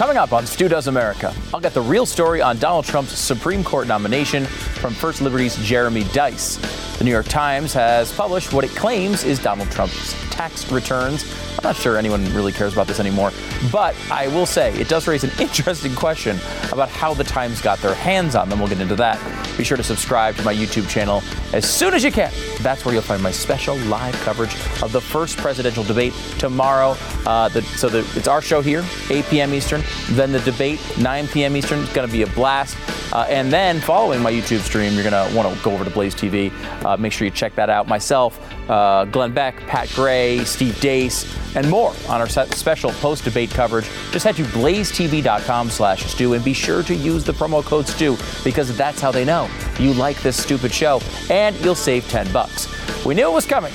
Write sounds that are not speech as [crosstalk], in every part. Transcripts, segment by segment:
Coming up on Stu Does America, I'll get the real story on Donald Trump's Supreme Court nomination from First Liberty's Jeremy Dys. The New York Times has published what it claims is Donald Trump's tax returns. I'm not sure anyone really cares about this anymore, but I will say it does raise an [laughs] interesting question about how the Times got their hands on them. We'll get into that. Be sure to subscribe to my YouTube channel as soon as you can. That's where you'll find my special live coverage of the first presidential debate tomorrow. Uh, the, so the, it's our show here, 8 p.m. Eastern. Then the debate, 9 p.m. Eastern. It's going to be a blast. Uh, and then following my YouTube stream, you're going to want to go over to Blaze TV. Uh, make sure you check that out. Myself, uh, Glenn Beck, Pat Gray, Steve Deace, and more on our special post-debate coverage. Just head to blazetv.com slash Stu and be sure to use the promo code Stu because that's how they know you like this stupid show and you'll save 10 bucks. We knew it was coming.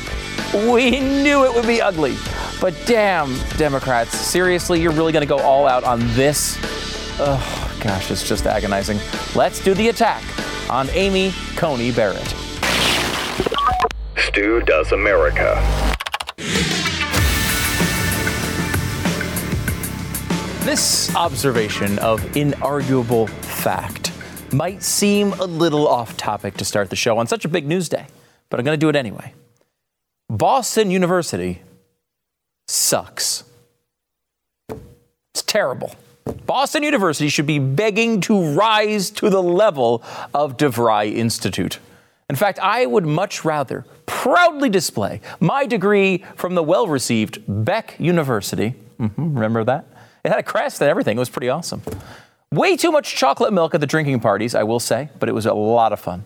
We knew it would be ugly. But damn, Democrats, seriously, you're really going to go all out on this? Oh, gosh, it's just agonizing. Let's do the attack on Amy Coney Barrett. Stu Does America. This observation of inarguable fact might seem a little off topic to start the show on such a big news day, but I'm going to do it anyway. Boston University sucks. It's terrible. Boston University should be begging to rise to the level of DeVry Institute. In fact, I would much rather proudly display my degree from the well received Beck University. Mm-hmm, remember that? It had a crest and everything. It was pretty awesome. Way too much chocolate milk at the drinking parties, I will say, but it was a lot of fun.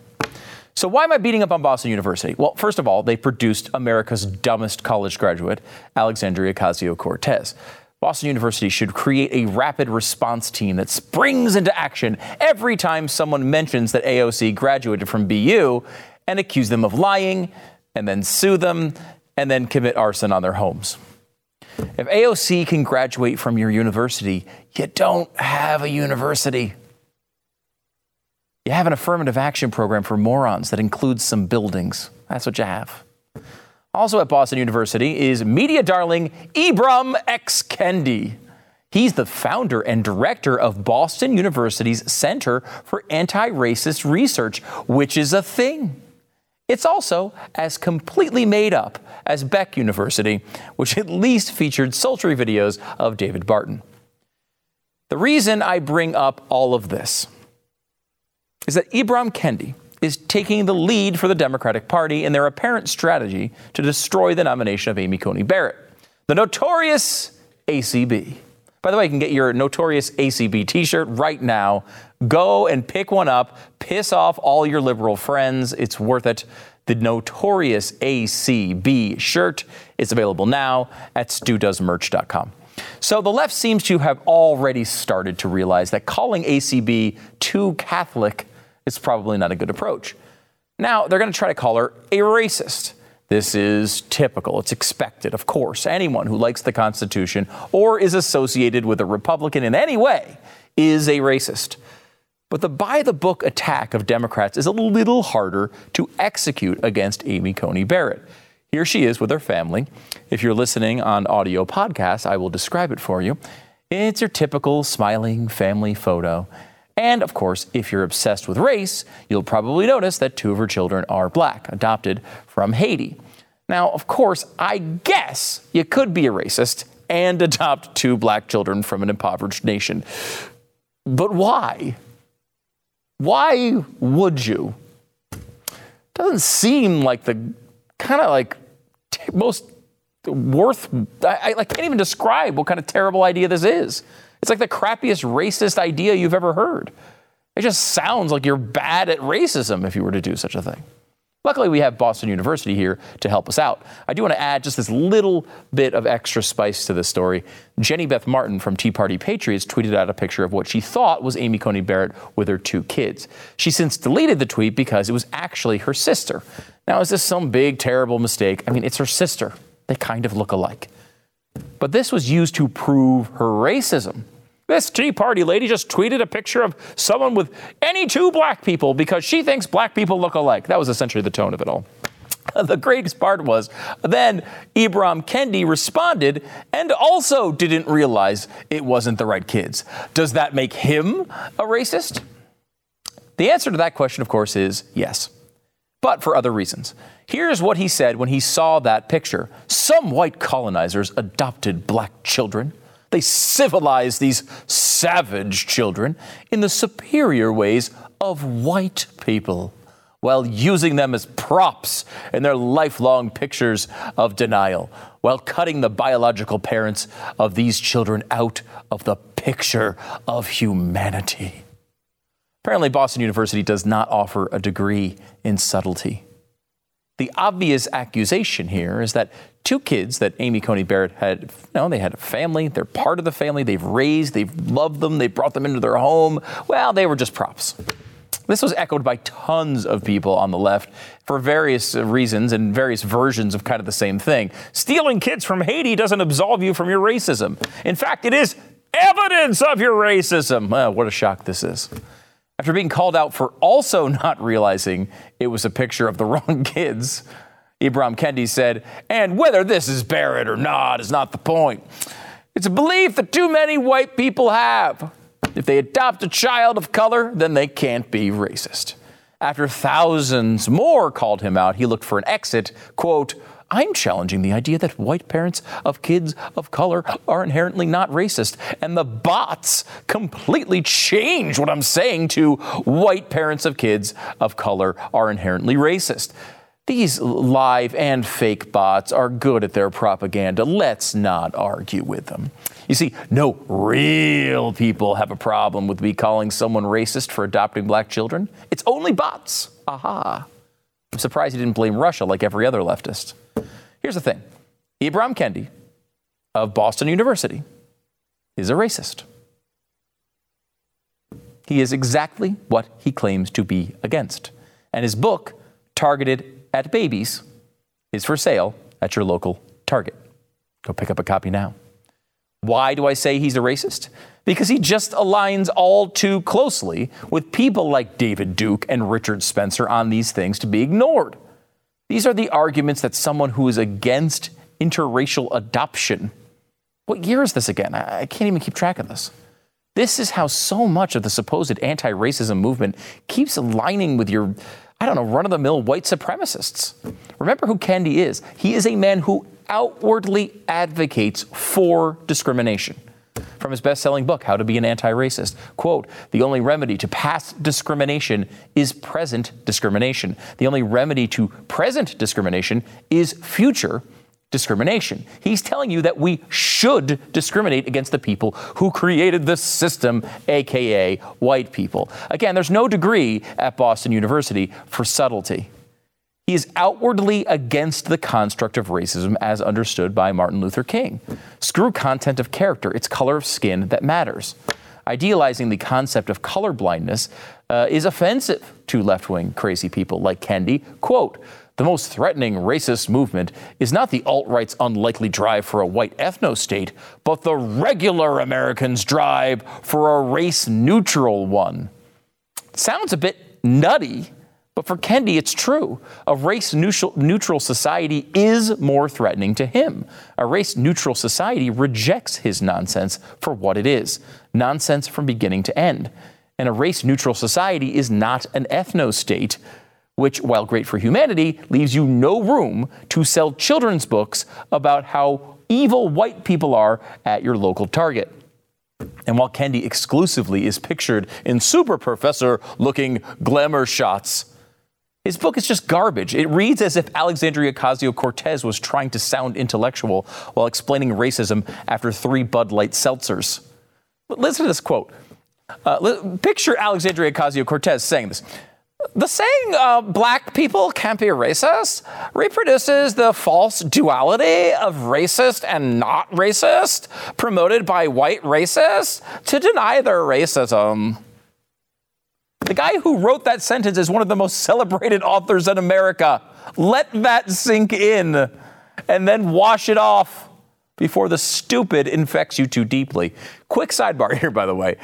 So, why am I beating up on Boston University? Well, first of all, they produced America's dumbest college graduate, Alexandria Ocasio Cortez. Boston University should create a rapid response team that springs into action every time someone mentions that AOC graduated from BU and accuse them of lying, and then sue them, and then commit arson on their homes. If AOC can graduate from your university, you don't have a university. You have an affirmative action program for morons that includes some buildings. That's what you have. Also at Boston University is media darling Ibram X. Kendi. He's the founder and director of Boston University's Center for Anti Racist Research, which is a thing. It's also as completely made up as Beck University, which at least featured sultry videos of David Barton. The reason I bring up all of this is that Ibram Kendi taking the lead for the Democratic Party in their apparent strategy to destroy the nomination of Amy Coney Barrett, the notorious ACB. By the way, you can get your notorious ACB t shirt right now. Go and pick one up. Piss off all your liberal friends. It's worth it. The notorious ACB shirt is available now at studoesmerch.com. So the left seems to have already started to realize that calling ACB too Catholic is probably not a good approach. Now they're going to try to call her a racist. This is typical. It's expected, of course. Anyone who likes the Constitution or is associated with a Republican in any way is a racist. But the by the book attack of Democrats is a little harder to execute against Amy Coney Barrett. Here she is with her family. If you're listening on audio podcast, I will describe it for you. It's your typical smiling family photo. And of course, if you're obsessed with race, you'll probably notice that two of her children are black, adopted from Haiti. Now, of course, I guess you could be a racist and [laughs] adopt two black children from an impoverished nation. But why? Why would you? Doesn't seem like the kind of like t- most worth. I, I can't even describe what kind of terrible idea this is. It's like the crappiest racist idea you've ever heard. It just sounds like you're bad at racism if you were to do such a thing. Luckily, we have Boston University here to help us out. I do want to add just this little bit of extra spice to this story. Jenny Beth Martin from Tea Party Patriots tweeted out a picture of what she thought was Amy Coney Barrett with her two kids. She since deleted the tweet because it was actually her sister. Now, is this some big, terrible mistake? I mean, it's her sister. They kind of look alike. But this was used to prove her racism. This Tea Party lady just tweeted a picture of someone with any two black people because she thinks black people look alike. That was essentially the tone of it all. [laughs] The greatest part was then Ibram Kendi responded and also didn't realize it wasn't the right kids. Does that make him a racist? The answer to that question, of course, is yes, but for other reasons. Here's what he said when he saw that picture Some white colonizers adopted black children. They civilized these savage children in the superior ways of white people while using them as props in their lifelong pictures of denial, while cutting the biological parents of these children out of the picture of humanity. Apparently, Boston University does not offer a degree in subtlety. The obvious accusation here is that two kids that Amy Coney Barrett had, you know, they had a family, they're part of the family, they've raised, they've loved them, they brought them into their home. Well, they were just props. This was echoed by tons of people on the left for various reasons and various versions of kind of the same thing. Stealing kids from Haiti doesn't absolve you from your racism. In fact, it is evidence of your racism. Well, what a shock this is. After being called out for also [laughs] not realizing it was a picture of the wrong [laughs] kids, Ibram Kendi said, and whether this is Barrett or not is not the point. It's a belief that too many white people have. If they adopt a child of color, then they can't be racist. After thousands more called him out, he looked for an exit. Quote, I'm challenging the idea that white parents of kids of color are inherently not racist. And the bots completely change what I'm saying to white parents of kids of color are inherently racist. These live and fake bots are good at their propaganda. Let's not argue with them. You see, no real people have a problem with me calling someone racist for adopting black children. It's only bots. Aha. I'm surprised he didn't blame Russia like every other leftist. Here's the thing Ibram Kendi of Boston University is a racist. He is exactly what he claims to be against. And his book, targeted at babies is for sale at your local Target. Go pick up a copy now. Why do I say he's a racist? Because he just aligns all too closely with people like David Duke and Richard Spencer on these things to be ignored. These are the arguments that someone who is against interracial adoption. What year is this again? I can't even keep track of this. This is how so much of the supposed anti racism movement keeps aligning with your I don't know, run of the mill white supremacists. Remember who Kendi is. He is a man who outwardly advocates for discrimination. From his best selling book, How to Be an Anti Racist, quote, the only remedy to past discrimination is present discrimination. The only remedy to present discrimination is future discrimination. He's telling you that we should discriminate against the people who created the system, aka white people. Again, there's no degree at Boston University for subtlety. He is outwardly against the construct of racism as understood by Martin Luther King. Screw content of character, it's color of skin that matters. Idealizing the concept of colorblindness uh, is offensive to left wing crazy people like Kendi. Quote, the most threatening racist movement is not the alt right's unlikely drive for a white ethno state, but the regular Americans' drive for a race neutral one. Sounds a bit nutty, but for Kendi, it's true. A race neutral society is more threatening to him. A race neutral society rejects his nonsense for what it is nonsense from beginning to end. And a race neutral society is not an ethno state which, while great for humanity, leaves you no room to sell children's books about how evil white people are at your local Target. And while Kendi exclusively is pictured in super professor looking glamour shots, his book is just garbage. It reads as if Alexandria Ocasio Cortez was trying to sound intellectual while explaining racism after three Bud Light seltzers. Listen to this quote. Uh, picture Alexandria Ocasio Cortez saying this. The saying uh, black people can't be racist reproduces the false duality of racist and not racist promoted by white racists to deny their racism. The guy who wrote that sentence is one of the most celebrated authors in America. Let that sink in and then wash it off before the stupid infects you too deeply. Quick sidebar [laughs] here, by the way.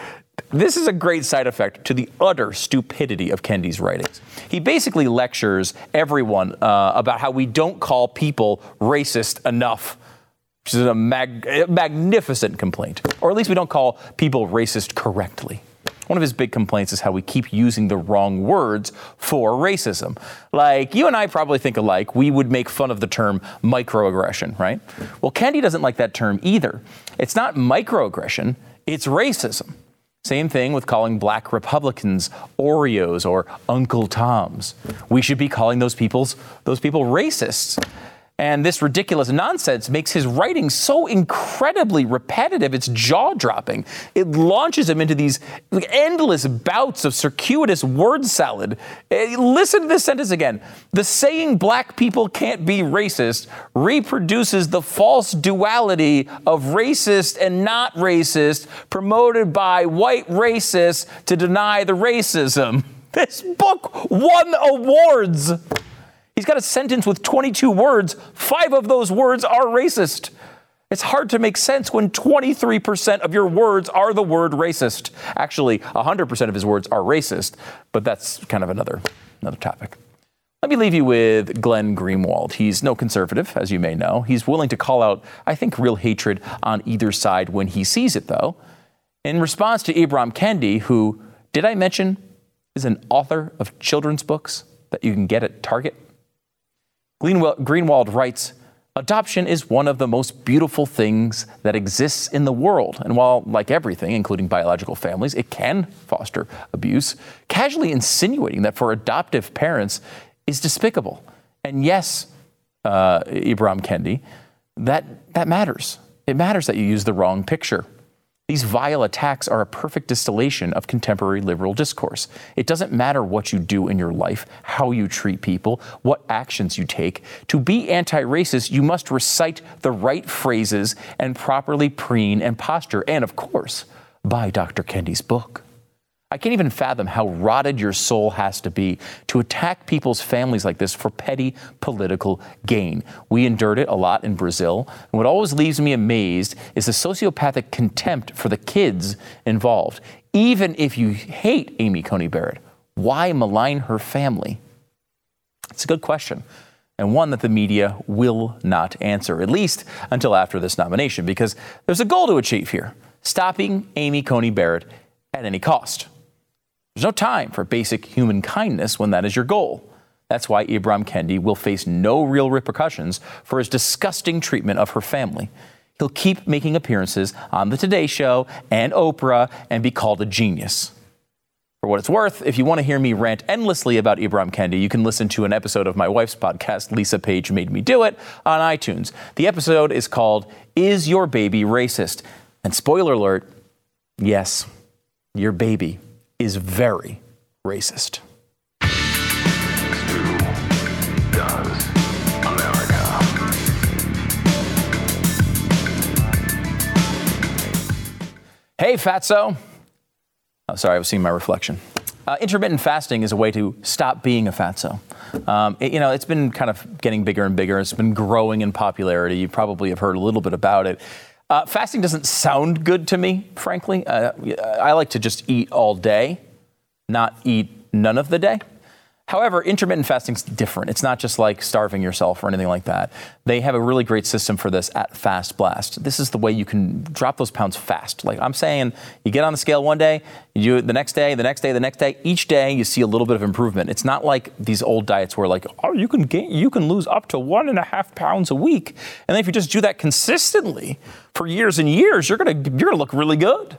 This is a great side effect to the utter stupidity of Kendi's writings. He basically lectures everyone uh, about how we don't call people racist enough, which is a mag- magnificent complaint. Or at least we don't call people racist correctly. One of his big complaints is how we keep using the wrong words for racism. Like, you and I probably think alike. We would make fun of the term microaggression, right? Well, Kendi doesn't like that term either. It's not microaggression, it's racism. Same thing with calling black Republicans Oreos or Uncle Toms. We should be calling those people's those people racists. And this ridiculous nonsense makes his writing so incredibly repetitive, it's jaw dropping. It launches him into these endless bouts of circuitous word salad. Eh, listen to this sentence again. The saying black people can't be racist reproduces the false duality of racist and not racist promoted by white racists to deny the racism. [laughs] This book won awards. He's got a sentence with 22 words. Five of those words are racist. It's hard to make sense when 23% of your words are the word racist. Actually, 100% of his words are racist, but that's kind of another, another topic. Let me leave you with Glenn Greenwald. He's no conservative, as you may know. He's willing to call out, I think, real hatred on either side when he sees it, though. In response to Ibram Kendi, who, did I mention, is an author of children's books that you can get at Target? Greenwald writes, Adoption is one of the most beautiful things that exists in the world. And while, like everything, including biological families, it can foster abuse, casually insinuating that for adoptive parents is despicable. And yes, uh, Ibram Kendi, that, that matters. It matters that you use the wrong picture. These vile attacks are a perfect distillation of contemporary liberal discourse. It doesn't matter what you do in your life, how you treat people, what actions you take. To be anti racist, you must recite the right phrases and properly preen and posture, and of course, buy Dr. Kendi's book. I can't even fathom how rotted your soul has to be to attack people's families like this for petty political gain. We endured it a lot in Brazil. And what always leaves me amazed is the sociopathic contempt for the kids involved. Even if you hate Amy Coney Barrett, why malign her family? It's a good question, and one that the media will not answer, at least until after this nomination, because there's a goal to achieve here stopping Amy Coney Barrett at any cost. There's no time for basic human kindness when that is your goal. That's why Ibram Kendi will face no real repercussions for his disgusting treatment of her family. He'll keep making appearances on The Today Show and Oprah and be called a genius. For what it's worth, if you want to hear me rant endlessly about Ibram Kendi, you can listen to an episode of my wife's podcast, Lisa Page Made Me Do It, on iTunes. The episode is called Is Your Baby Racist? And spoiler alert, yes, your baby is very racist. Hey, fatso. Oh, sorry, I was seeing my reflection. Uh, intermittent fasting is a way to stop being a fatso. Um, it, you know, it's been kind of getting bigger and bigger. It's been growing in popularity. You probably have heard a little bit about it. Uh, fasting doesn't sound good to me, frankly. Uh, I like to just eat all day, not eat none of the day. However, intermittent fasting is different. It's not just like starving yourself or anything like that. They have a really great system for this at Fast Blast. This is the way you can drop those pounds fast. Like I'm saying, you get on the scale one day, you do it the next day, the next day, the next day. Each day you see a little bit of improvement. It's not like these old diets where like, oh, you can gain, you can lose up to one and a half pounds a week, and then if you just do that consistently for years and years, you're gonna you're gonna look really good.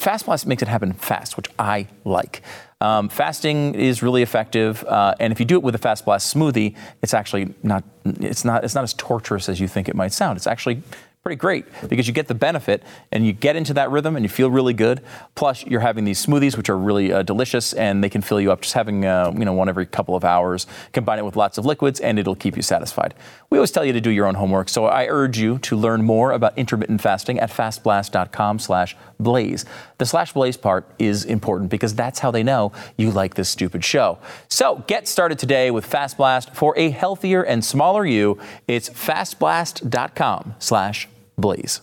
Fast Blast makes it happen fast, which I like. Um, fasting is really effective, uh, and if you do it with a Fast Blast smoothie, it's actually not it's not it's not as torturous as you think it might sound. It's actually pretty great because you get the benefit and you get into that rhythm and you feel really good. Plus, you're having these smoothies which are really uh, delicious and they can fill you up. Just having uh, you know one every couple of hours, combine it with lots of liquids, and it'll keep you satisfied. We always tell you to do your own homework, so I urge you to learn more about intermittent fasting at fastblast.com/blaze. The slash blaze part is important because that's how they know you like this stupid show. So get started today with Fast Blast for a healthier and smaller you. It's fastblast.com/blaze. Blaze.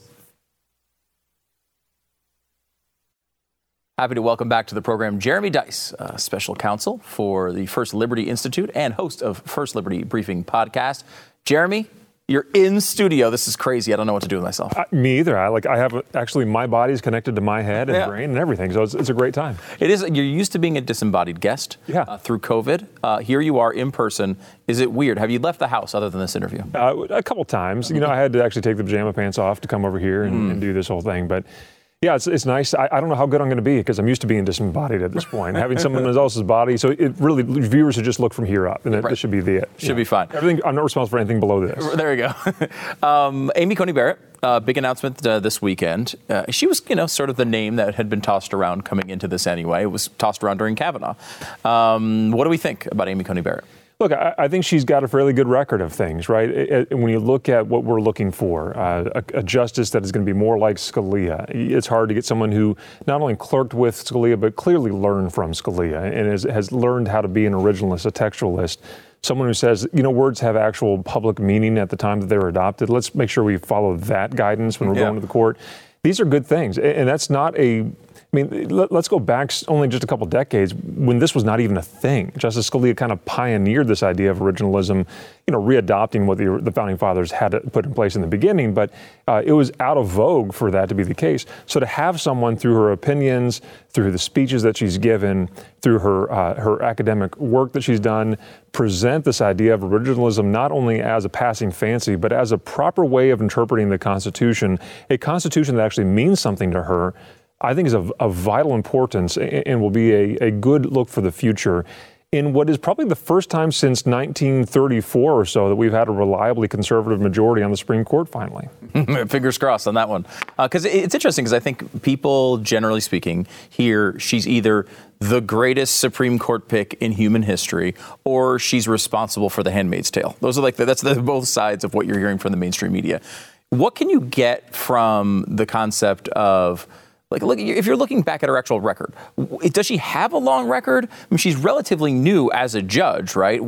Happy to welcome back to the program Jeremy Dys, uh, special counsel for the First Liberty Institute and host of First Liberty Briefing podcast. Jeremy, you're in studio. This is crazy. I don't know what to do with myself. Uh, me either. I like. I have actually my body's connected to my head and yeah. brain and everything. So it's, it's, a great time. It is. You're used to being a disembodied guest. Yeah. Uh, through COVID, uh, here you are in person. Is it weird? Have you left the house other than this interview? Uh, a couple times. You know, I had to actually take the pajama pants off to come over here and, mm. and do this whole thing, but. Yeah, it's, it's nice. I, I don't know how good I'm going to be because I'm used to being disembodied at this point, having someone [laughs] else's body. So it really viewers should just look from here up, and right. this should be the it. Should be fine. Everything. I'm not responsible for anything below this. [laughs] There you go. [laughs] um, Amy Coney Barrett, uh, big announcement uh, this weekend. Uh, she was, you know, sort of the name that had been tossed around coming into this anyway. It was tossed around during Kavanaugh. Um, what do we think about Amy Coney Barrett? Look, I, I, think she's got a fairly good record of things, right? It, it, when you look at what we're looking for, uh, a, a, justice that is going to be more like Scalia, it's hard to get someone who not only clerked with Scalia, but clearly learned from Scalia and has, has learned how to be an originalist, a textualist. Someone who says, you know, words have actual public meaning at the time that they were adopted. Let's make sure we follow that guidance when we're yeah. going to the court. These are good things. And that's not a I mean, let, us go back only just a couple decades when this was not even a thing. Justice Scalia kind of pioneered this idea of originalism, you know, readopting what the, the founding fathers had put in place in the beginning, but uh, it was out of vogue for that to be the case. So to have someone through her opinions, through the speeches that she's given, through her uh, her academic work that she's done, present this idea of originalism not only as a passing fancy, but as a proper way of interpreting the Constitution, a Constitution that actually means something to her I think is of, of vital importance and will be a, a good look for the future in what is probably the first time since 1934 or so that we've had a reliably conservative majority on the Supreme Court finally. [laughs] Fingers crossed on that one. Because uh, it's interesting, because I think people, generally speaking, hear she's either the greatest Supreme Court pick in human history or she's responsible for The Handmaid's Tale. Those are like, the, that's the, both sides of what you're hearing from the mainstream media. What can you get from the concept of like, look, if you're looking back at her actual record, does she have a long record? I mean, she's relatively new as a judge, right?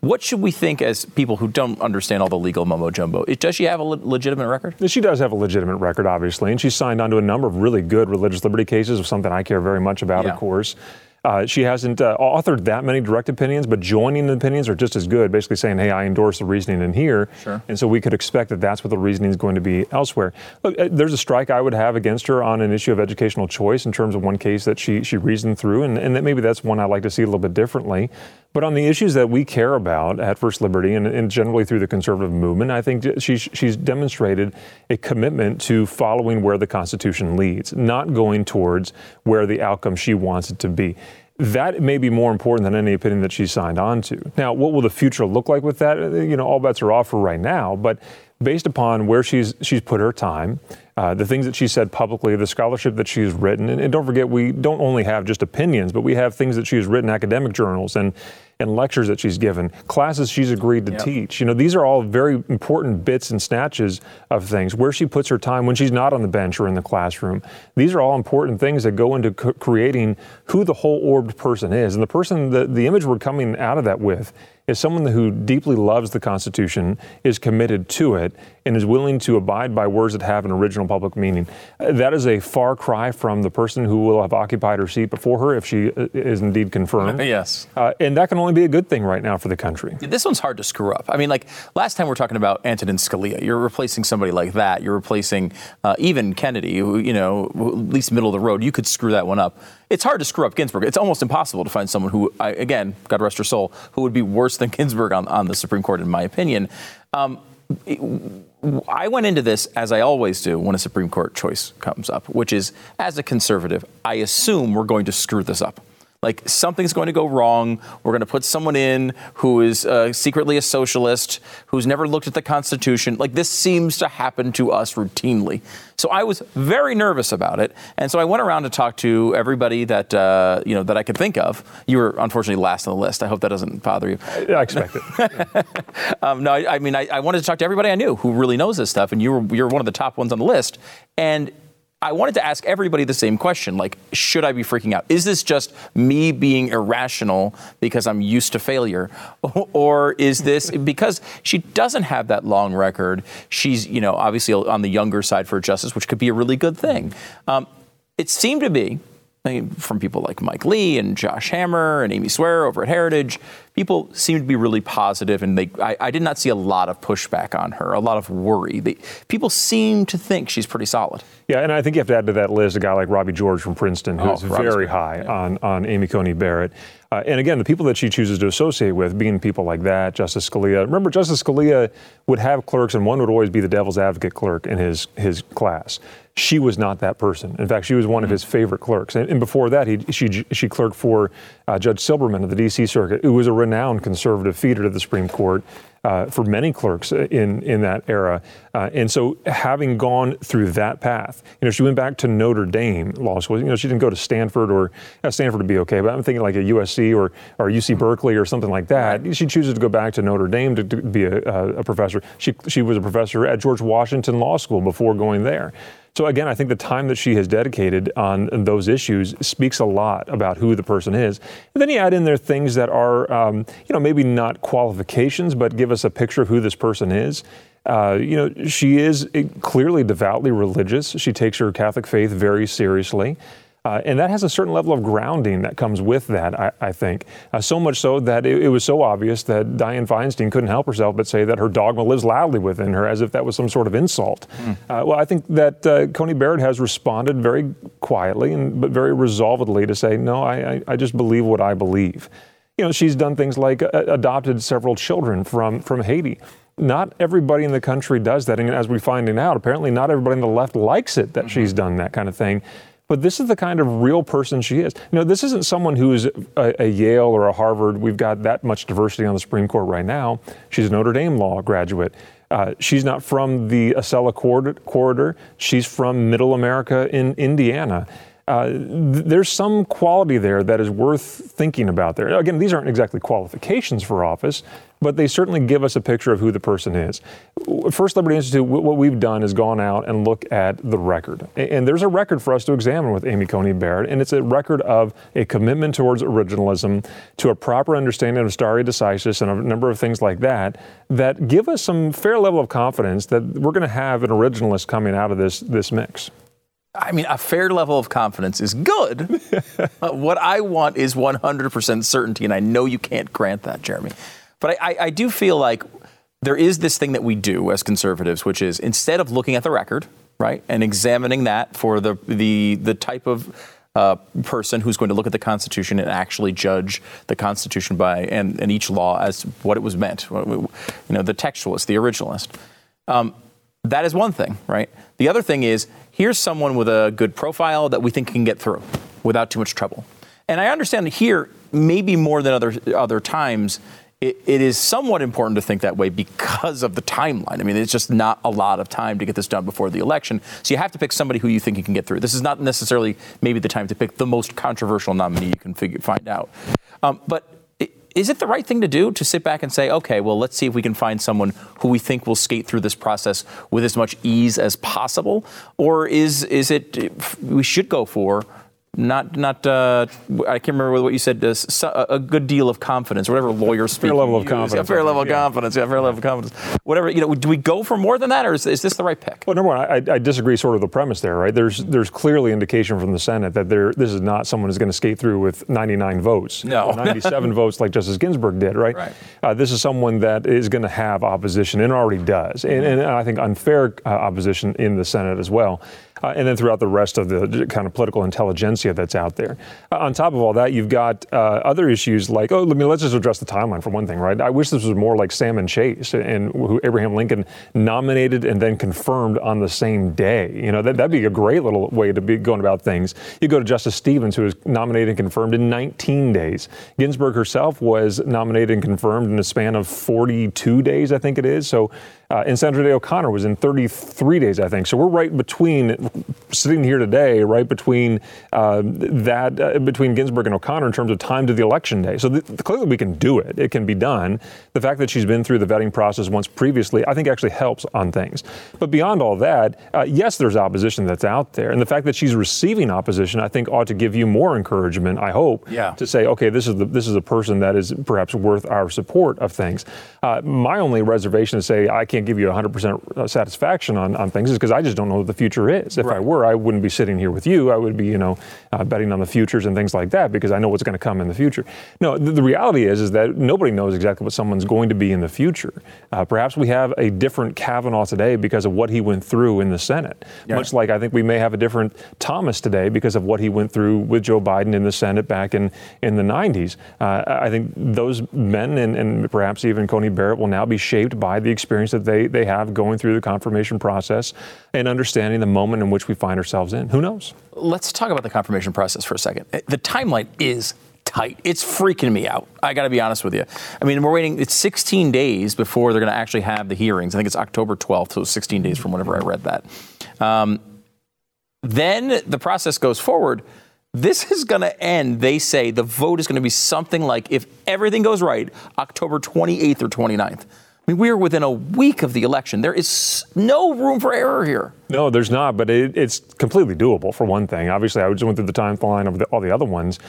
What should we think as people who don't understand all the legal mumbo jumbo? Does she have a legitimate record? She does have a legitimate record, obviously, and she's signed on to a number of really good religious liberty cases, of something I care very much about, yeah. of course. Uh, she hasn't uh, authored that many direct opinions, but joining the opinions are just as good, basically saying, hey, I endorse the reasoning in here. Sure. And so we could expect that that's what the reasoning is going to be elsewhere. Look, uh, there's a strike I would have against her on an issue of educational choice in terms of one case that she, she reasoned through, and, and that maybe that's one I'd like to see a little bit differently. But on the issues that we care about at First Liberty and, and generally through the conservative movement, I think she's, she's demonstrated a commitment to following where the Constitution leads, not going towards where the outcome she wants it to be that may be more important than any opinion that she signed on to. Now, what will the future look like with that? You know, all bets are off for right now, but based upon where she's she's put her time, uh, the things that she said publicly, the scholarship that she's written, and, and, don't forget we don't only have just opinions, but we have things that she's written, academic journals and and lectures that she's given, classes she's agreed to yep. teach. You know, these are all very important bits and snatches of things. Where she puts her time when she's not on the bench or in the classroom. These are all important things that go into co- creating who the whole orbed person is. And the person, the, the image we're coming out of that with is someone who deeply loves the Constitution, is committed to it, and is willing to abide by words that have an original public meaning. That is a far cry from the person who will have occupied her seat before her if she uh, is indeed confirmed. [laughs] yes. Uh, and that can only be a good thing right now for the country. This one's hard to screw up. I mean, like last time we are talking about Antonin Scalia. You're replacing somebody like that. You're replacing uh, even Kennedy, who, you know, at least middle of the road. You could screw that one up. It's hard to screw up Ginsburg. It's almost impossible to find someone who, again, God rest her soul, who would be worse than Ginsburg on, on the Supreme Court, in my opinion. Um, I went into this as I always do when a Supreme Court choice comes up, which is as a conservative, I assume we're going to screw this up like something's going to go wrong. We're going to put someone in who is uh, secretly a socialist, who's never looked at the Constitution. Like this seems to happen to us routinely. So I was very nervous about it, and so I went around to talk to everybody that uh, you know that I could think of. You were unfortunately last on the list. I hope that doesn't bother you. I expect it. [laughs] um, no, I, I mean I, I wanted to talk to everybody I knew who really knows this stuff, and you were you're one of the top ones on the list, and I wanted to ask everybody the same question like, should I be freaking out? Is this just me being irrational because I'm used to failure? [laughs] Or is this because she doesn't have that long record? She's, you know, obviously on the younger side for justice, which could be a really good thing. Um, it seemed to be from people like Mike Lee and Josh Hammer and Amy Swearer over at Heritage, people seem to be really positive, and they, I, I, did not see a lot of pushback on her, a lot of worry. They, people seem to think she's pretty solid. Yeah, and I think you have to add to that list a guy like Robbie George from Princeton, who's oh, very high yeah. on, on Amy Coney Barrett. Uh, and again, the people that she chooses to associate with, being people like that, Justice Scalia. Remember, Justice Scalia would have clerks, and one would always be the devil's advocate clerk in his his class. She was not that person. In fact, she was one of his favorite clerks. And, and before that, he, she she clerked for uh, Judge Silberman of the D.C. Circuit, who was a renowned conservative feeder to the Supreme Court uh, for many clerks in in that era. Uh, and so, having gone through that path, you know, she went back to Notre Dame law school. You know, she didn't go to Stanford or uh, Stanford would be okay, but I'm thinking like a USC or or UC Berkeley or something like that. She chooses to go back to Notre Dame to, to be a, a professor. She she was a professor at George Washington Law School before going there. So again, I think the time that she has dedicated on those issues speaks a lot about who the person is. And then you add in there things that are, um, you know, maybe not qualifications, but give us a picture of who this person is. Uh, you know, she is clearly devoutly religious. She takes her Catholic faith very seriously. Uh, and that has a certain level of grounding that comes with that, I, I think. Uh, so much so that it, it, was so obvious that Dianne Feinstein couldn't help herself but say that her dogma lives loudly within her, as if that was some sort of insult. Mm. Uh, well, I think that uh, Coney Barrett has responded very quietly and but very resolvedly to say, no, I, I, I just believe what I believe. You know, she's done things like uh, adopted several children from from Haiti not everybody in the country does that. And as we're finding out, apparently not everybody on the left likes it that mm-hmm. she's done that kind of thing. But this is the kind of real person she is. You know, this isn't someone who's a, a Yale or a Harvard. We've got that much diversity on the Supreme Court right now. She's a Notre Dame law graduate. Uh, she's not from the Acela corridor. She's from Middle America in Indiana. Uh, th- there's some quality there that is worth thinking about there. Again, these aren't exactly qualifications for office, but they certainly give us a picture of who the person is. First Liberty Institute, what we've done is gone out and look at the record. And there's a record for us to examine with Amy Coney Barrett, and it's a record of a commitment towards originalism, to a proper understanding of stare decisis, and a number of things like that, that give us some fair level of confidence that we're going to have an originalist coming out of this, this mix. I mean, a fair level of confidence is good. [laughs] uh, what I want is 100% certainty, and I know you can't grant that, Jeremy. But I, I, I do feel like there is this thing that we do as conservatives, which is instead of looking at the record, right, and examining that for the the the type of uh, person who's going to look at the Constitution and actually judge the Constitution by and, and each law as what it was meant, you know, the textualist, the originalist. Um, that is one thing, right? The other thing is here's someone with a good profile that we think can get through without too much trouble. And I understand here, maybe more than other other times, it, it is somewhat important to think that way because of the timeline. I mean, it's just not a lot of time to get this done before the election. So you have to pick somebody who you think you can get through. This is not necessarily maybe the time to pick the most controversial nominee you can figure, find out. Um, but is it the right thing to do to sit back and say, okay, well, let's see if we can find someone who we think will skate through this process with as much ease as possible? Or is, is it we should go for not not uh, I can't remember what you said. Uh, a good deal of confidence, whatever lawyers speak. Fair level of confidence. Yeah, fair level of yeah. confidence. Yeah, fair level of confidence. Whatever you know. Do we go for more than that, or is, is this the right pick? Well, number one, I, I, disagree. Sort of the premise there, right? There's there's clearly indication from the Senate that there this is not someone who's going to skate through with 99 votes. No, 97 [laughs] votes like Justice Ginsburg did, right? Right. Uh, this is someone that is going to have opposition and already does, and, and I think unfair uh, opposition in the Senate as well uh, and then throughout the rest of the kind of political intelligentsia that's out there. Uh, on top of all that, you've got uh, other issues like, oh, let me let's just address the timeline for one thing, right? I wish this was more like Salmon Chase and who Abraham Lincoln nominated and then confirmed on the same day. You know, that, that'd be a great little way to be going about things. You go to Justice Stevens, who was nominated and confirmed in 19 days. Ginsburg herself was nominated and confirmed in a span of 42 days, I think it is. So Uh, and Sandra Day O'Connor was in 33 days, I think. So we're right between, sitting here today, right between uh, that, uh, between Ginsburg and O'Connor in terms of time to the election day. So th- clearly we can do it. It can be done. The fact that she's been through the vetting process once previously, I think actually helps on things. But beyond all that, uh, yes, there's opposition that's out there. And the fact that she's receiving opposition, I think ought to give you more encouragement, I hope, yeah. to say, okay, this is the, this is a person that is perhaps worth our support of things. Uh, my only reservation to say I can't give you 100% uh, satisfaction on, on things is because I just don't know what the future is. If right. I were, I wouldn't be sitting here with you. I would be, you know, uh, betting on the futures and things like that because I know what's going to come in the future. No, the, the, reality is is that nobody knows exactly what someone's going to be in the future. Uh, perhaps we have a different Kavanaugh today because of what he went through in the Senate. Yeah. Much like I think we may have a different Thomas today because of what he went through with Joe Biden in the Senate back in, in the 90s. Uh, I think those men and, and perhaps even Coney Barrett will now be shaped by the experience that they, they have going through the confirmation process and understanding the moment in which we find ourselves in. Who knows? Let's talk about the confirmation process for a second. The timeline is tight. It's freaking me out. I got to be honest with you. I mean, we're waiting. It's 16 days before they're going to actually have the hearings. I think it's October 12th, so 16 days from whenever I read that. Um, then the process goes forward. This is going to end, they say, the vote is going to be something like, if everything goes right, October 28th or 29th. I mean, we are within a week of the election. There is no room for error here. No, there's not, but it, it's completely doable for one thing. Obviously, I just went through the timeline of the, all the other ones.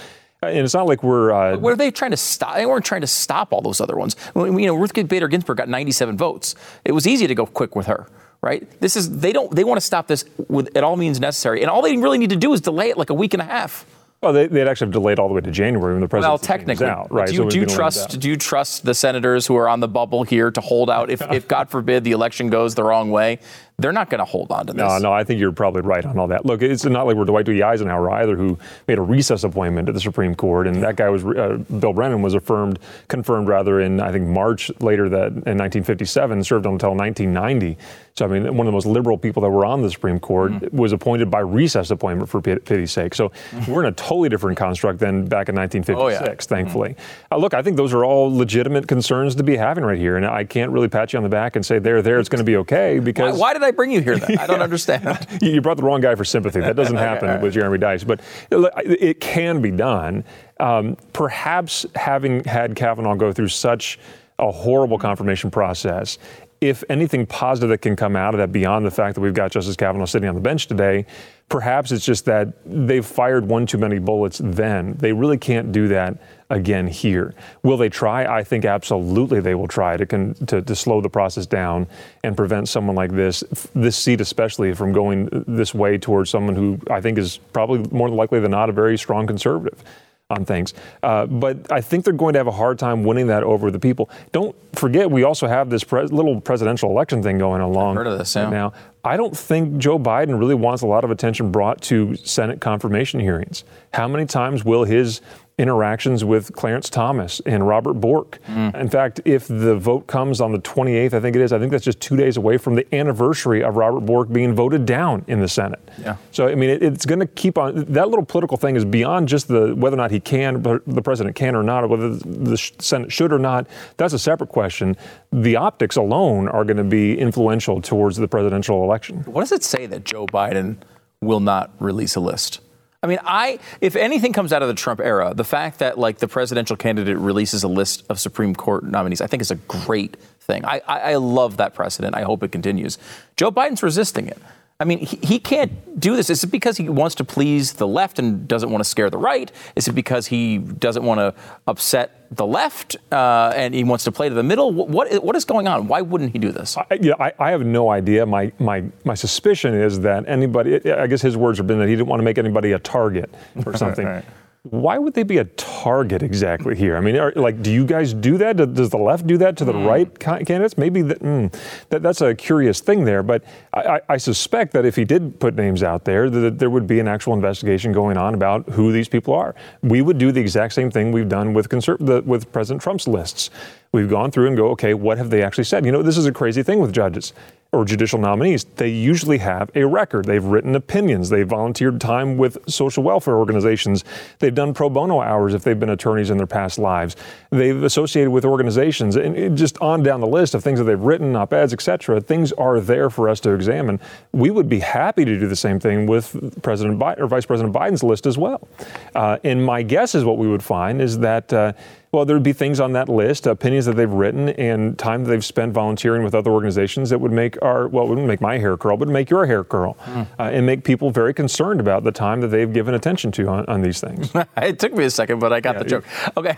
And it's not like we're. Uh, what are they trying to stop? They weren't trying to stop all those other ones. You know, Ruth Bader Ginsburg got 97 votes. It was easy to go quick with her right? This is they don't they want to stop this with at all means necessary, and all they really need to do is delay it like a week and a half. Well, they, would actually have delayed all the way to January when the president. Well, technically, out, right? Do you, so do you trust? Do you trust the senators who are on the bubble here to hold out if, if God forbid, the election goes the wrong way? They're not going to hold on to this. No, no, I think you're probably right on all that. Look, it's not like we're Dwight D. Eisenhower either, who made a recess appointment at the Supreme Court, and that guy was uh, Bill Brennan was affirmed, confirmed rather in I think March later that in 1957, served until 1990. So I mean, one of the most liberal people that were on the Supreme Court mm-hmm. was appointed by recess appointment for pity's sake. So mm-hmm. we're in a totally different construct than back in 1956, oh, yeah. thankfully. Mm-hmm. Uh, look, I think those are all legitimate concerns to be having right here, and I can't really pat you on the back and say there, there, it's going to be okay because. Why, why did I bring you here then? I don't [laughs] understand. you brought the wrong guy for sympathy. That doesn't [laughs] happen okay, right. with Jeremy Dys, but it can be done. Um, perhaps having had Kavanaugh go through such a horrible confirmation process, if anything positive that can come out of that beyond the fact that we've got Justice Kavanaugh sitting on the bench today, perhaps it's just that they've fired one too many bullets then. They really can't do that again here. Will they try? I think absolutely they will try to, con- to, to slow the process down and prevent someone like this, this seat especially, from going this way towards someone who I think is probably more likely than not a very strong conservative on things. Uh, but I think they're going to have a hard time winning that over the people. Don't forget, we also have this little presidential election thing going along I've heard of this, yeah. now. I don't think Joe Biden really wants a lot of attention brought to Senate confirmation hearings. How many times will his interactions with Clarence Thomas and Robert Bork. Mm. In fact, if the vote comes on the 28th, I think it is, I think that's just two days away from the anniversary of Robert Bork being voted down in the Senate. Yeah. So, I mean, it, it's going to keep on, that little political thing is beyond just the whether or not he can, the president can or not, or whether the Senate should or not. That's a separate question. The optics alone are going to be influential towards the presidential election. What does it say that Joe Biden will not release a list? I mean, I if anything comes out of the Trump era, the fact that like the presidential candidate releases a list of Supreme Court nominees, I think is a great thing. I, I, I love that precedent. I hope it continues. Joe Biden's resisting it. I mean, he, he can't do this. Is it because he wants to please the left and doesn't want to scare the right? Is it because he doesn't want to upset the left uh, and he wants to play to the middle? What, what is going on? Why wouldn't he do this? I, yeah, I, I, have no idea. My, my, my suspicion is that anybody, I guess his words have been that he didn't want to make anybody a target or [laughs] something. right why would they be a target exactly here? I mean, are, like, do you guys do that? Does the left do that to the mm. right candidates? Maybe that, mm, that, that's a curious thing there. But I, I, suspect that if he did put names out there, that there would be an actual investigation going on about who these people are. We would do the exact same thing we've done with conser- the, with President Trump's lists. We've gone through and go, okay, what have they actually said? You know, this is a crazy thing with judges or judicial nominees, they usually have a record. They've written opinions. They've volunteered time with social welfare organizations. They've done pro bono hours if they've been attorneys in their past lives. They've associated with organizations, and just on down the list of things that they've written, op-eds, etc. Things are there for us to examine. We would be happy to do the same thing with President Biden or Vice President Biden's list as well. Uh, and my guess is what we would find is that. Uh, well, there would be things on that list, opinions that they've written, and time that they've spent volunteering with other organizations that would make our, well, wouldn't make my hair curl, but make your hair curl, mm. uh, and make people very concerned about the time that they've given attention to on, on these things. [laughs] it took me a second, but I got yeah, the joke. Okay.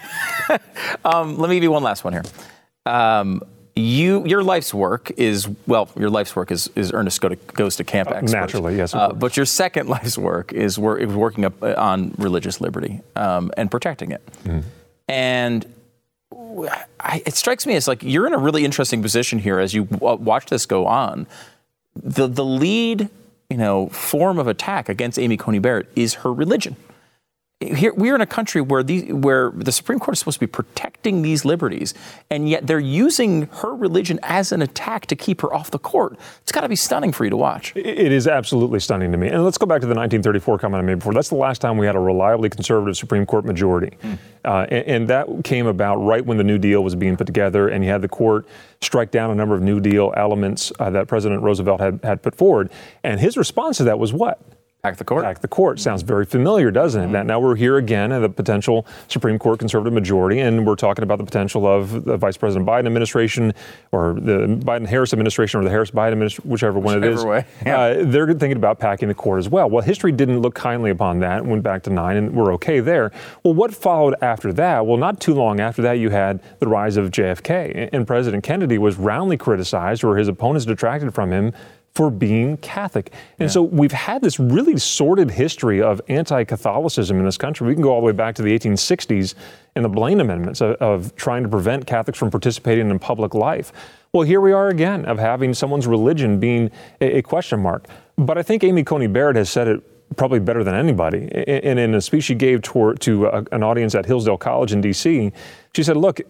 [laughs] um, let me give you one last one here. Um, you your life's work is well your life's work is, is Ernest go to, goes to camp uh, naturally yes uh, but your second [laughs] life's work is, wor- is working up uh, on religious liberty um, and protecting it mm. And I, it strikes me as like you're in a really interesting position here as you w- watch this go on. The the lead, you know, form of attack against Amy Coney Barrett is her religion here we're in a country where the where the Supreme Court is supposed to be protecting these liberties, and yet they're using her religion as an attack to keep her off the court. It's got to be stunning for you to watch. It is absolutely stunning to me. And let's go back to the 1934 comment I made before. That's the last time we had a reliably conservative Supreme Court majority, mm. uh, and, and that came about right when the New Deal was being put together, and you had the court strike down a number of New Deal elements uh, that President Roosevelt had, had put forward. And his response to that was what? Pack the court. Pack the court. Sounds very familiar, doesn't it? Mm-hmm. Now we're here again at the potential Supreme Court conservative majority, and we're talking about the potential of the Vice President Biden administration or the Biden Harris administration or the Harris Biden administration, whichever, one it is. Way. Yeah. Uh, they're thinking about packing the court as well. Well, history didn't look kindly upon that. Went back to nine, and we're okay there. Well, what followed after that? Well, not too long after that, you had the rise of JFK, and President Kennedy was roundly criticized, or his opponents detracted from him for being Catholic. And yeah. so we've had this really sordid history of anti Catholicism in this country. We can go all the way back to the 1860s and the Blaine Amendments of, of, trying to prevent Catholics from participating in public life. Well, here we are again of having someone's religion being a, a question mark. But I think Amy Coney Barrett has said it probably better than anybody. And in a speech she gave to, to a, an audience at Hillsdale College in D.C., she said, Look,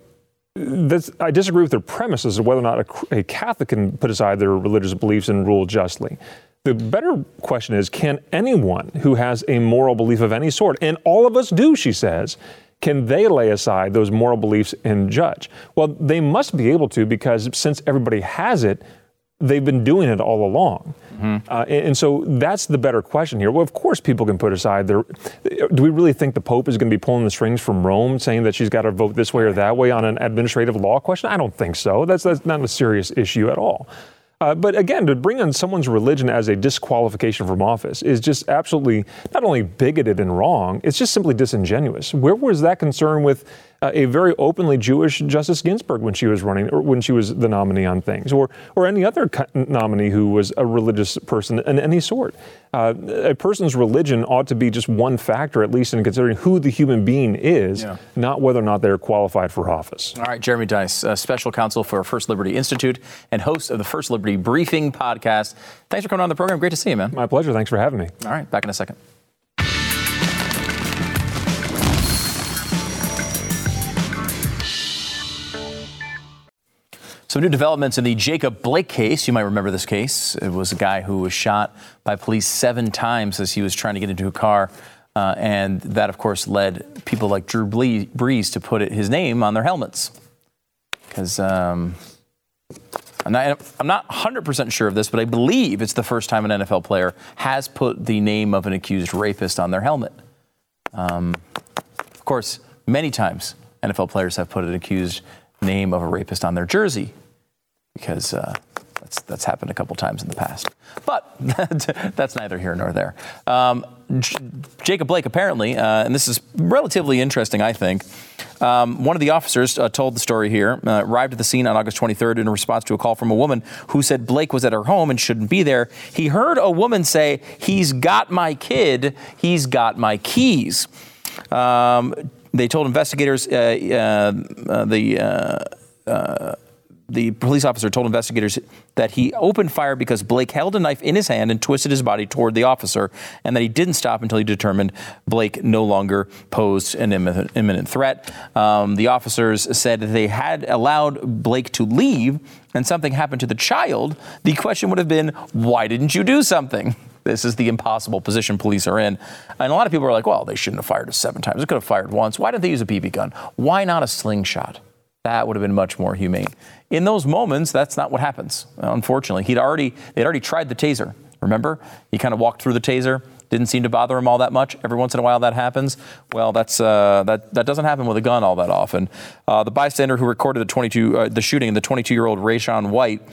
this, I disagree with their premises of whether or not a, a Catholic can put aside their religious beliefs and rule justly. The better question is can anyone who has a moral belief of any sort, and all of us do, she says, can they lay aside those moral beliefs and judge? Well, they must be able to because since everybody has it, they've been doing it all along. Mm-hmm. Uh, and, and, so that's the better question here. Well, of course, people can put aside their. Do we really think the Pope is going to be pulling the strings from Rome, saying that she's got to vote this way or that way on an administrative law question? I don't think so. That's, that's not a serious issue at all. Uh, but again, to bring on someone's religion as a disqualification from office is just absolutely not only bigoted and wrong, it's just simply disingenuous. Where was that concern with uh, a very openly Jewish Justice Ginsburg when she was running, or when she was the nominee on things, or or any other nominee who was a religious person in any sort. Uh, a person's religion ought to be just one factor, at least in considering who the human being is, yeah. not whether or not they're qualified for office. All right, Jeremy Dys, special counsel for First Liberty Institute and host of the First Liberty Briefing podcast. Thanks for coming on the program. Great to see you, man. My pleasure. Thanks for having me. All right, back in a second. Some new developments in the Jacob Blake case. You might remember this case. It was a guy who was shot by police seven times as he was trying to get into a car. Uh, and that, of course, led people like Drew Brees to put his name on their helmets. Because um, I'm not, I'm not 100% sure of this, but I believe it's the first time an NFL player has put the name of an accused rapist on their helmet. Um, of course, many times NFL players have put an accused name of a rapist on their jersey because uh, that's, that's happened a couple times in the past. But [laughs] that's neither here nor there. Um, J- Jacob Blake, apparently, uh, and this is relatively interesting, I think. Um, one of the officers uh, told the story here, uh, arrived at the scene on August 23rd in response to a call from a woman who said Blake was at her home and shouldn't be there. He heard a woman say, He's got my kid, he's got my keys. Um, they told investigators uh, uh, the the police officer told investigators that he opened fire because Blake held a knife in his hand and twisted his body toward the officer, and that he didn't stop until he determined Blake no longer posed an imminent threat. Um, the officers said they had allowed Blake to leave and something happened to the child. The question would have been, why didn't you do something? This is the impossible position police are in. And a lot of people are like, well, they shouldn't have fired us seven times. They could have fired once. Why didn't they use a BB gun? Why not a slingshot? That would have been much more humane. In those moments, that's not what happens. Unfortunately, he'd already they'd already tried the taser. Remember, he kind of walked through the taser. Didn't seem to bother him all that much. Every once in a while, that happens. Well, that's uh, that that doesn't happen with a gun all that often. Uh, the bystander who recorded the 22 uh, the shooting, the 22 year old Raysean White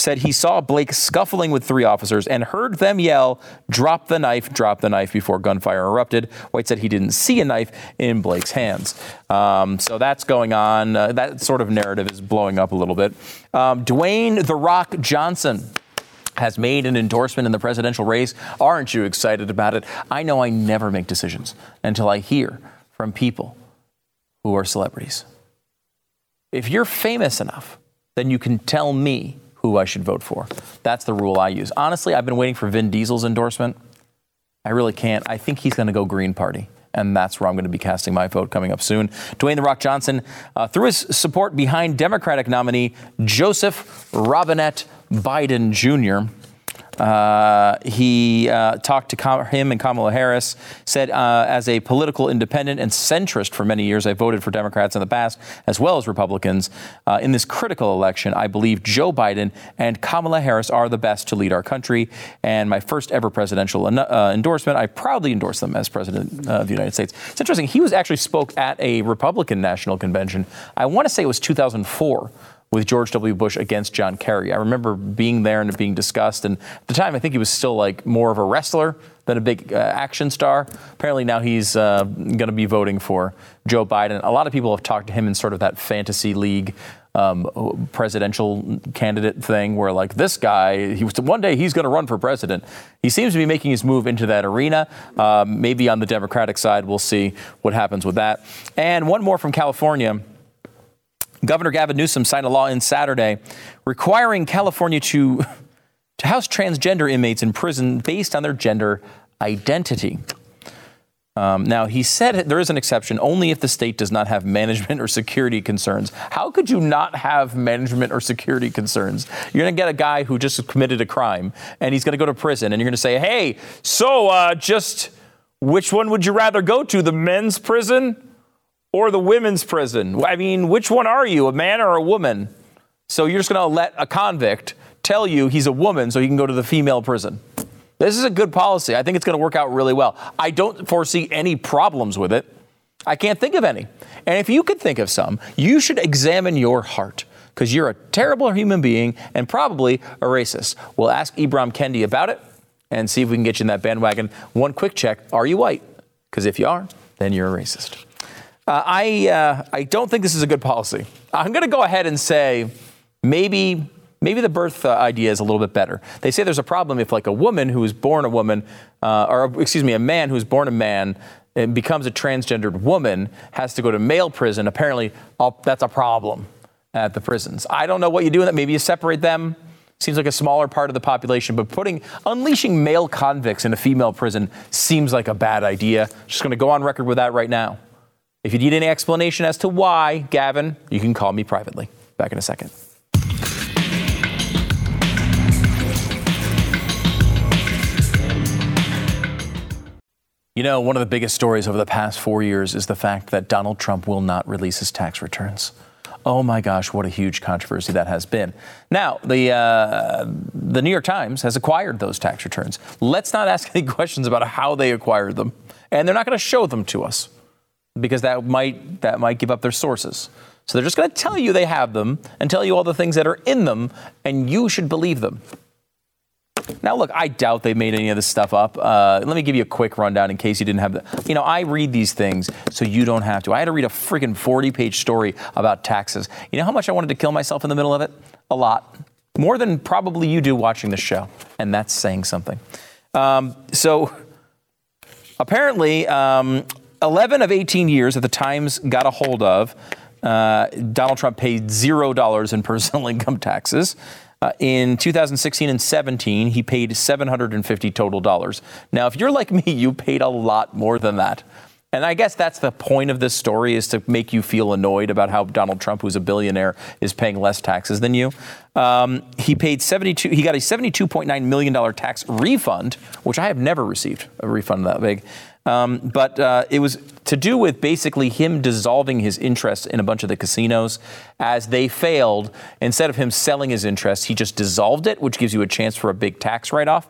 said he saw Blake scuffling with three officers and heard them yell, drop the knife, drop the knife before gunfire erupted. White said he didn't see a knife in Blake's hands. Um, so that's going on. Uh, that sort of narrative is blowing up a little bit. Um, Dwayne The Rock Johnson has made an endorsement in the presidential race. Aren't you excited about it? I know I never make decisions until I hear from people who are celebrities. If you're famous enough, then you can tell me who I should vote for. That's the rule I use. Honestly, I've been waiting for Vin Diesel's endorsement. I really can't. I think he's going to go Green Party. And that's where I'm going to be casting my vote coming up soon. Dwayne The Rock Johnson uh, threw his support behind Democratic nominee Joseph Robinette Biden Jr. Uh, he uh, talked to him and Kamala Harris, said, uh, as a political independent and centrist for many years, I voted for Democrats in the past as well as Republicans. Uh, in this critical election, I believe Joe Biden and Kamala Harris are the best to lead our country. And my first ever presidential en- uh, endorsement, I proudly endorse them as president of the United States. It's interesting. He was actually spoke at a Republican national convention. I want to say it was 2004 with George W. Bush against John Kerry. I remember being there and it being discussed. And at the time, I think he was still like more of a wrestler than a big uh, action star. Apparently, now he's uh, going to be voting for Joe Biden. A lot of people have talked to him in sort of that fantasy league. Um, presidential candidate thing where like this guy he was one day he's going to run for president he seems to be making his move into that arena um, maybe on the democratic side we'll see what happens with that and one more from california Governor Gavin Newsom signed a law in Saturday requiring California to, [laughs] to house transgender inmates in prison based on their gender identity. Um, now, he said there is an exception only if the state does not have management or security concerns. How could you not have management or security concerns? You're going to get a guy who just committed a crime and he's going to go to prison and you're going to say, hey, so uh, just which one would you rather go to, the men's prison or the women's prison. I mean, which one are you, a man or a woman? So you're just going to let a convict tell you he's a woman so he can go to the female prison. This is a good policy. I think it's going to work out really well. I don't foresee any problems with it. I can't think of any. And if you could think of some, you should examine your heart because you're a terrible human being and probably a racist. We'll ask Ibram Kendi about it and see if we can get you in that bandwagon. One quick check are you white? Because if you are, then you're a racist. Uh, I, uh, I don't think this is a good policy. I'm going to go ahead and say maybe, maybe the birth uh, idea is a little bit better. They say there's a problem if, like, a woman who is born a woman, uh, or excuse me, a man who's born a man and becomes a transgendered woman has to go to male prison. Apparently, that's a problem at the prisons. I don't know what you do with that. Maybe you separate them. Seems like a smaller part of the population, but putting unleashing male convicts in a female prison seems like a bad idea. Just going to go on record with that right now. If you need any explanation as to why, Gavin, you can call me privately. Back in a second. You know, one of the biggest stories over the past four years is the fact that Donald Trump will not release his tax returns. Oh my gosh, what a huge controversy that has been. Now, the, uh, the New York Times has acquired those tax returns. Let's not ask [laughs] any questions about how they acquired them, and they're not going to show them to us because that might that might give up their sources. So they're just going to tell you they have them and tell you all the things that are in them, and you should believe them. Now, look, I doubt they made any of this stuff up. Uh, let me give you a quick rundown in case you didn't have the. You know, I read these things so you don't have to. I had to read a freaking 40 page story about taxes. You know how much I wanted to kill myself in the middle of it? A lot. More than probably you do watching this show. And that's saying something. Um, so apparently, um, 11 of 18 years that the Times got a hold of, uh, Donald Trump paid zero dollars in personal [laughs] income taxes. Uh, in 2016 and 17, he paid 750 total dollars. Now, if you're like me, you paid a lot more than that. And I guess that's the point of this story is to make you feel annoyed about how Donald Trump, who's a billionaire, is paying less taxes than you. Um, he paid 72. He got a 72.9 million dollar tax refund, which I have never received a refund that big. Um, but uh, it was to do with basically him dissolving his interest in a bunch of the casinos as they failed. Instead of him selling his interest, he just dissolved it, which gives you a chance for a big tax write off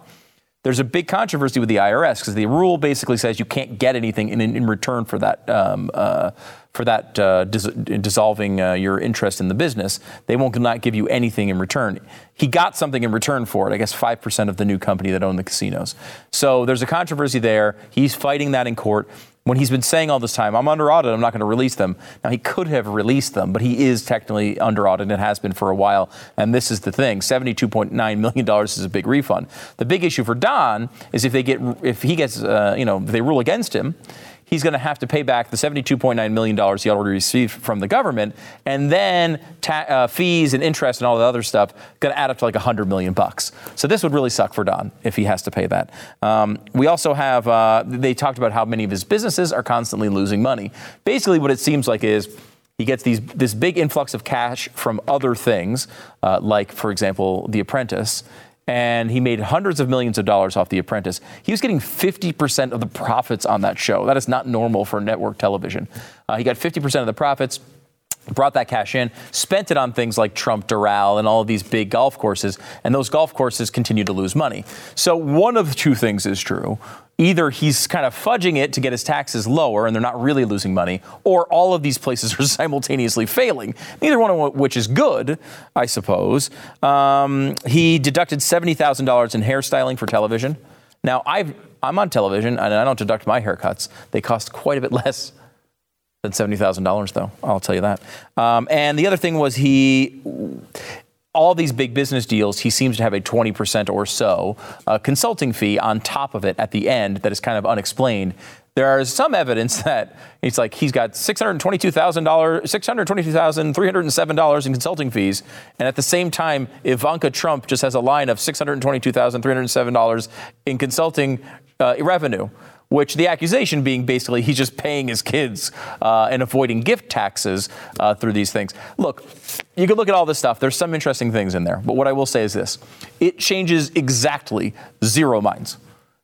there's a big controversy with the IRS because the rule basically says you can't get anything in, in return for that um, uh, for that uh, dis- dissolving uh, your interest in the business. They won't not give you anything in return. He got something in return for it. I guess five percent of the new company that owned the casinos. So there's a controversy there. He's fighting that in court when he's been saying all this time, I'm under audit, I'm not going to release them. Now, he could have released them, but he is technically under audit and has been for a while. And this is the thing $72.9 million is a big refund. The big issue for Don is if they get, if he gets, uh, you know, they rule against him, he's going to have to pay back the $72.9 million he already received from the government, and then ta- uh, fees and interest and all the other stuff going to add up to like 100 million bucks. So this would really suck for Don if he has to pay that. Um, we also have, uh, they talked about how many of his businesses are constantly losing money. Basically, what it seems like is he gets these, this big influx of cash from other things, uh, like, for example, The Apprentice and he made hundreds of millions of dollars off The Apprentice. He was getting 50% of the profits on that show. That is not normal for network television. Uh, he got 50% of the profits brought that cash in, spent it on things like Trump Doral and all of these big golf courses, and those golf courses continue to lose money. So one of two things is true. Either he's kind of fudging it to get his taxes lower and they're not really losing money, or all of these places [laughs] are simultaneously failing, neither one of which is good, I suppose. Um, he deducted $70,000 in hairstyling for television. Now, I've, I'm on television and I don't deduct my haircuts. They cost quite a bit [laughs] less than $70,000, though. I'll tell you that. Um, and the other thing was he, all these big business deals, he seems to have a 20% or so uh, consulting fee on top of it at the end that is kind of unexplained. There is some evidence [laughs] that it's like he's got $622,000, $622,307 in consulting fees. And at the same time, Ivanka Trump just has a line of $622,307 in consulting uh, revenue which the accusation being basically he's just paying his kids uh, and avoiding gift taxes uh, through these things. Look, you can look at all this stuff. There's some interesting things in there. But what I will say is this it changes exactly zero minds.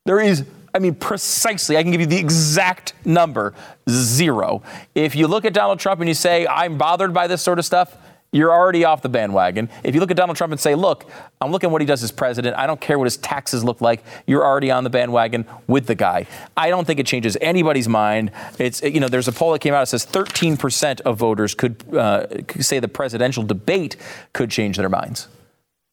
There is I mean, precisely, I can give you the exact number zero. If you look at Donald Trump and you say, I'm bothered by this sort of stuff, you're already off the bandwagon. If you look at Donald Trump and say, look, I'm looking at what he does as president, I don't care what his taxes look like, you're already on the bandwagon with the guy. I don't think it changes anybody's mind. It's, you know, there's a poll that came out that says 13% of voters could, uh, say the presidential debate could change their minds.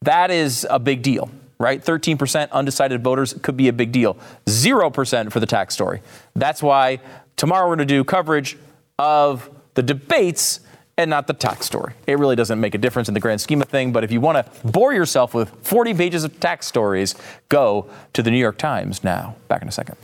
That is a big deal, right? 13% undecided voters could be a big deal. 0% for the tax story. That's why tomorrow we're going to do coverage of the debates and not the tax story. It really doesn't make a difference in the grand scheme of thing, but if you want to bore yourself with 40 pages of tax stories, go to the New York Times now. Back in a second.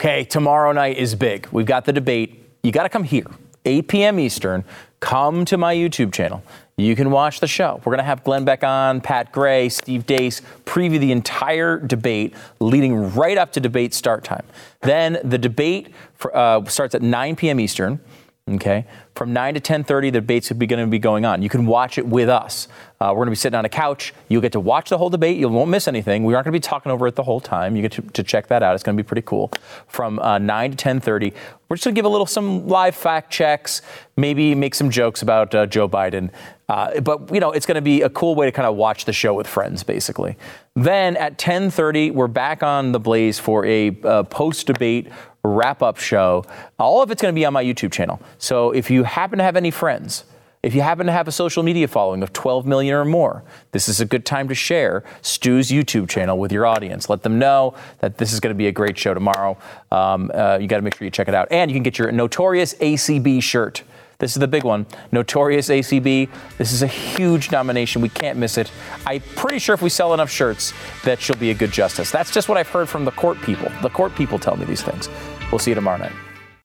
Okay, tomorrow night is big. We've got the debate. You got to come here, 8 p.m. Eastern. Come to my YouTube channel you can watch the show. We're going to have Glenn Beck on, Pat Gray, Steve Deace preview the entire debate leading right up to debate start time. Then the debate for, uh, starts at 9 p.m. Eastern. Okay, from 9 to 10:30, the debates are going to be going on. You can watch it with us. Uh, we're going to be sitting on a couch. You'll get to watch the whole debate. You won't miss anything. We aren't going to be talking over it the whole time. You get to, to check that out. It's going to be pretty cool. From uh, 9 to 10:30, we're just going to give a little some live fact checks, maybe make some jokes about uh, Joe Biden. Uh, but you know, it's going to be a cool way to kind of watch the show with friends, basically. Then at 10:30, we're back on the Blaze for a uh, post-debate wrap up show. All of it's going to be on my YouTube channel. So if you happen to have any friends, if you happen to have a social media following of 12 million or more, this is a good time to share Stu's YouTube channel with your audience. Let them know that this is going to be a great show tomorrow. Um, uh, you got to make sure you check it out. And you can get your notorious ACB shirt. This is the big one. Notorious ACB. This is a huge nomination. We can't miss it. I'm pretty sure if we sell enough shirts, that she'll be a good justice. That's just what I've heard from the court people. The court people tell me these things. We'll see you tomorrow night.